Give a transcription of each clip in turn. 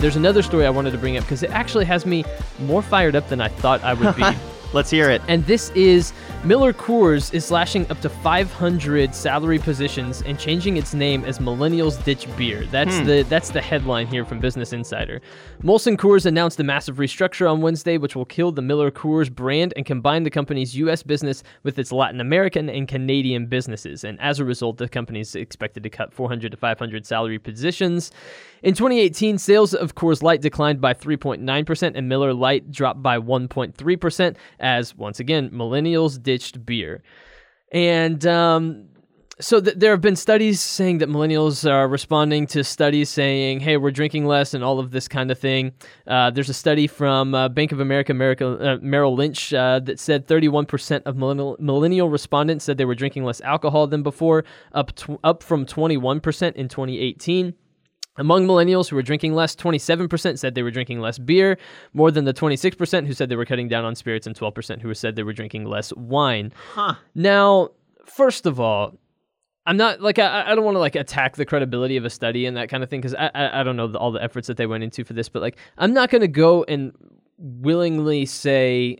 there's another story I wanted to bring up because it actually has me more fired up than I thought I would be. Let's hear it. And this is Miller Coors is slashing up to 500 salary positions and changing its name as Millennials Ditch Beer. That's Hmm. the that's the headline here from Business Insider. Molson Coors announced a massive restructure on Wednesday, which will kill the Miller Coors brand and combine the company's U.S. business with its Latin American and Canadian businesses. And as a result, the company is expected to cut 400 to 500 salary positions. In 2018, sales of Coors Light declined by 3.9%, and Miller Lite dropped by 1.3%, as once again, millennials ditched beer. And um, so th- there have been studies saying that millennials are responding to studies saying, "Hey, we're drinking less," and all of this kind of thing. Uh, there's a study from uh, Bank of America, America uh, Merrill Lynch, uh, that said 31% of millennial, millennial respondents said they were drinking less alcohol than before, up tw- up from 21% in 2018. Among millennials who were drinking less, 27% said they were drinking less beer, more than the 26% who said they were cutting down on spirits, and 12% who said they were drinking less wine. Huh. Now, first of all, I'm not like I, I don't want to like attack the credibility of a study and that kind of thing because I, I I don't know the, all the efforts that they went into for this, but like I'm not going to go and willingly say.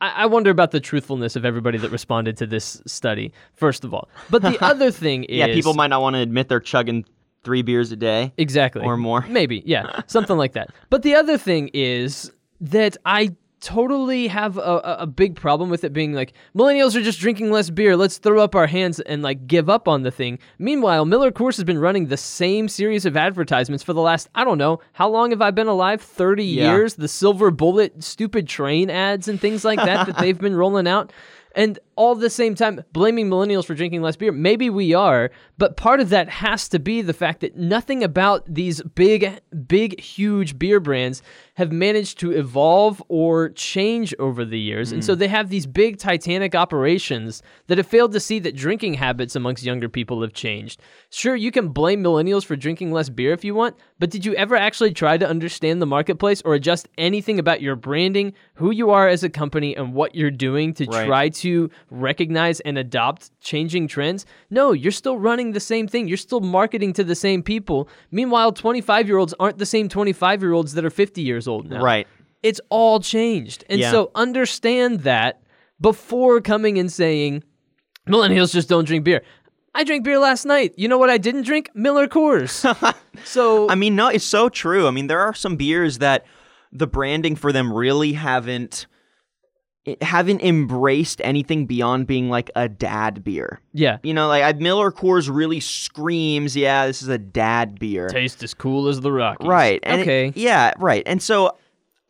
I, I wonder about the truthfulness of everybody that responded to this study. First of all, but the other thing is Yeah, people might not want to admit they're chugging three beers a day. exactly or more. Maybe, yeah, something like that. But the other thing is that I totally have a, a, big problem with it being like millennials are just drinking less beer. Let's throw up our hands and like give up on the thing. Meanwhile, Miller Coors has been running the same series of advertisements for the last I don't know how long have I been alive? Thirty Yeah. years. The silver bullet, stupid train ads and things like that that they've been rolling out. And all the same time, blaming millennials for drinking less beer. Maybe we are, but part of that has to be the fact that nothing about these big, big, huge beer brands have managed to evolve or change over the years. And so mm. they have these big Titanic operations that have failed to see that drinking habits amongst younger people have changed. Sure, you can blame millennials for drinking less beer if you want, but did you ever actually try to understand the marketplace or adjust anything about your branding, who you are as a company, and what you're doing to Right. try to recognize and adopt changing trends? No, you're still running the same thing. You're still marketing to the same people. Meanwhile, 25 year olds aren't the same 25 year olds that are 50 years old now. Right. It's all changed. And Yeah. so understand that before coming and saying, millennials just don't drink beer. I drank beer last night. You know what I didn't drink? Miller Coors. so I mean, no, it's so true. I mean, there are some beers that the branding for them really haven't haven't embraced anything beyond being like a dad beer. yeah, You know, like I- Miller Coors really screams, "Yeah, this is a dad beer." taste as cool as the Rockies. Right. And it- okay. yeah, right. And so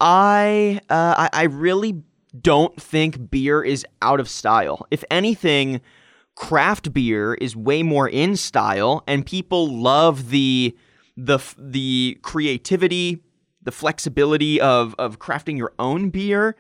I, uh, I I really don't think beer is out of style. If anything, craft beer is way more in style, and people love the the the creativity, the flexibility of of crafting your own beer.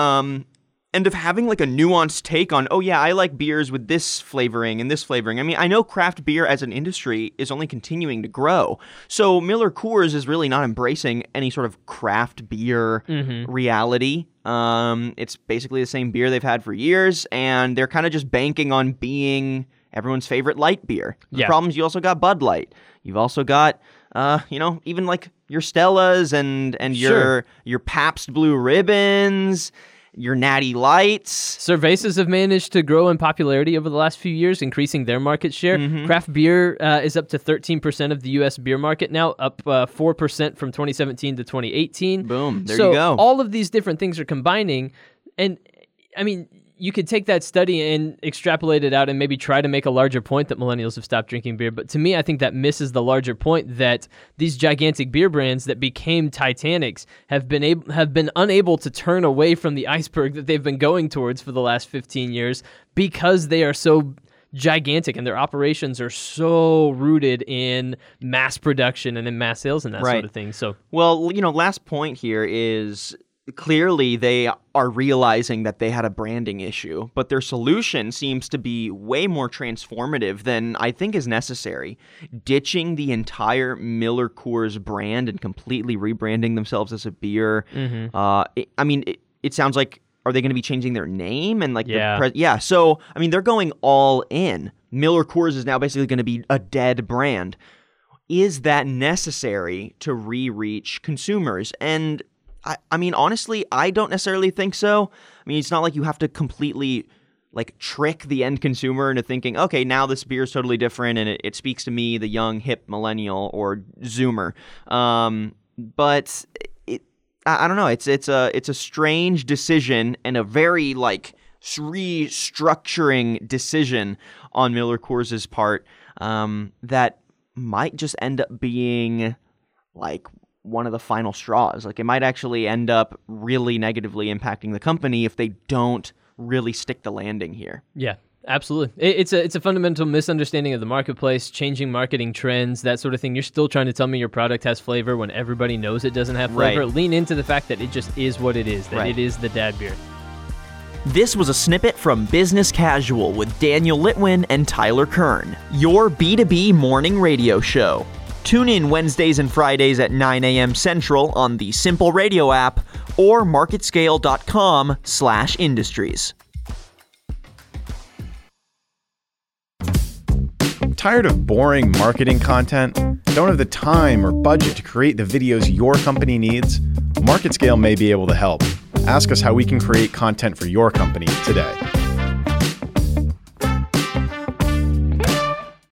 Um, and of having like a nuanced take on, oh yeah, I like beers with this flavoring and this flavoring. I mean, I know craft beer as an industry is only continuing to grow. So Miller Coors is really not embracing any sort of craft beer reality. Um, it's basically the same beer they've had for years, and they're kind of just banking on being everyone's favorite light beer. The Yeah. problem is you also got Bud Light. You've also got, uh, you know, even like your Stellas and and your Sure. your Pabst Blue Ribbons, your Natty Lights. Cervezas have managed to grow in popularity over the last few years, increasing their market share. Mm-hmm. Craft beer uh, is up to 13% of the U.S. beer market now, up uh, 4% from 2017 to 2018. Boom, there so you go. all of these different things are combining, and I mean, you could take that study and extrapolate it out and maybe try to make a larger point that millennials have stopped drinking beer. But to me, I think that misses the larger point that these gigantic beer brands that became Titanics have been able have been unable to turn away from the iceberg that they've been going towards for the last 15 years because they are so gigantic and their operations are so rooted in mass production and in mass sales and that Right. sort of thing. So Well, you know, last point here is clearly they are realizing that they had a branding issue, but their solution seems to be way more transformative than I think is necessary. Ditching the entire Miller Coors brand and completely rebranding themselves as a beer. Mm-hmm. Uh, it, I mean, it, it sounds like are they going to be changing their name and like Yeah. pres- yeah. So I mean, they're going all in. Miller Coors is now basically going to be a dead brand is that necessary to re-reach consumers? And I, I mean, honestly, I don't necessarily think so. I mean, it's not like you have to completely like trick the end consumer into thinking, okay, now this beer is totally different and it, it speaks to me, the young hip millennial or zoomer. Um, but it, I, I don't know. It's it's a it's a strange decision and a very like restructuring decision on Miller Coors's part um, that might just end up being like one of the final straws. Like it might actually end up really negatively impacting the company if they don't really stick the landing here. Yeah. Absolutely, it's a it's a fundamental misunderstanding of the marketplace, changing marketing trends, that sort of thing. You're still trying to tell me your product has flavor when everybody knows it doesn't have flavor. Right. Lean into the fact that it just is what it is, that Right. it is the dad beer. This was a snippet from Business Casual with Daniel Litwin and Tyler Kern, your B2B morning radio show. Tune in Wednesdays and Fridays at 9 a.m. Central on the Simple Radio app or marketscale.com slash industries. Tired of boring marketing content? Don't have the time or budget to create the videos your company needs? MarketScale may be able to help. Ask us how we can create content for your company today.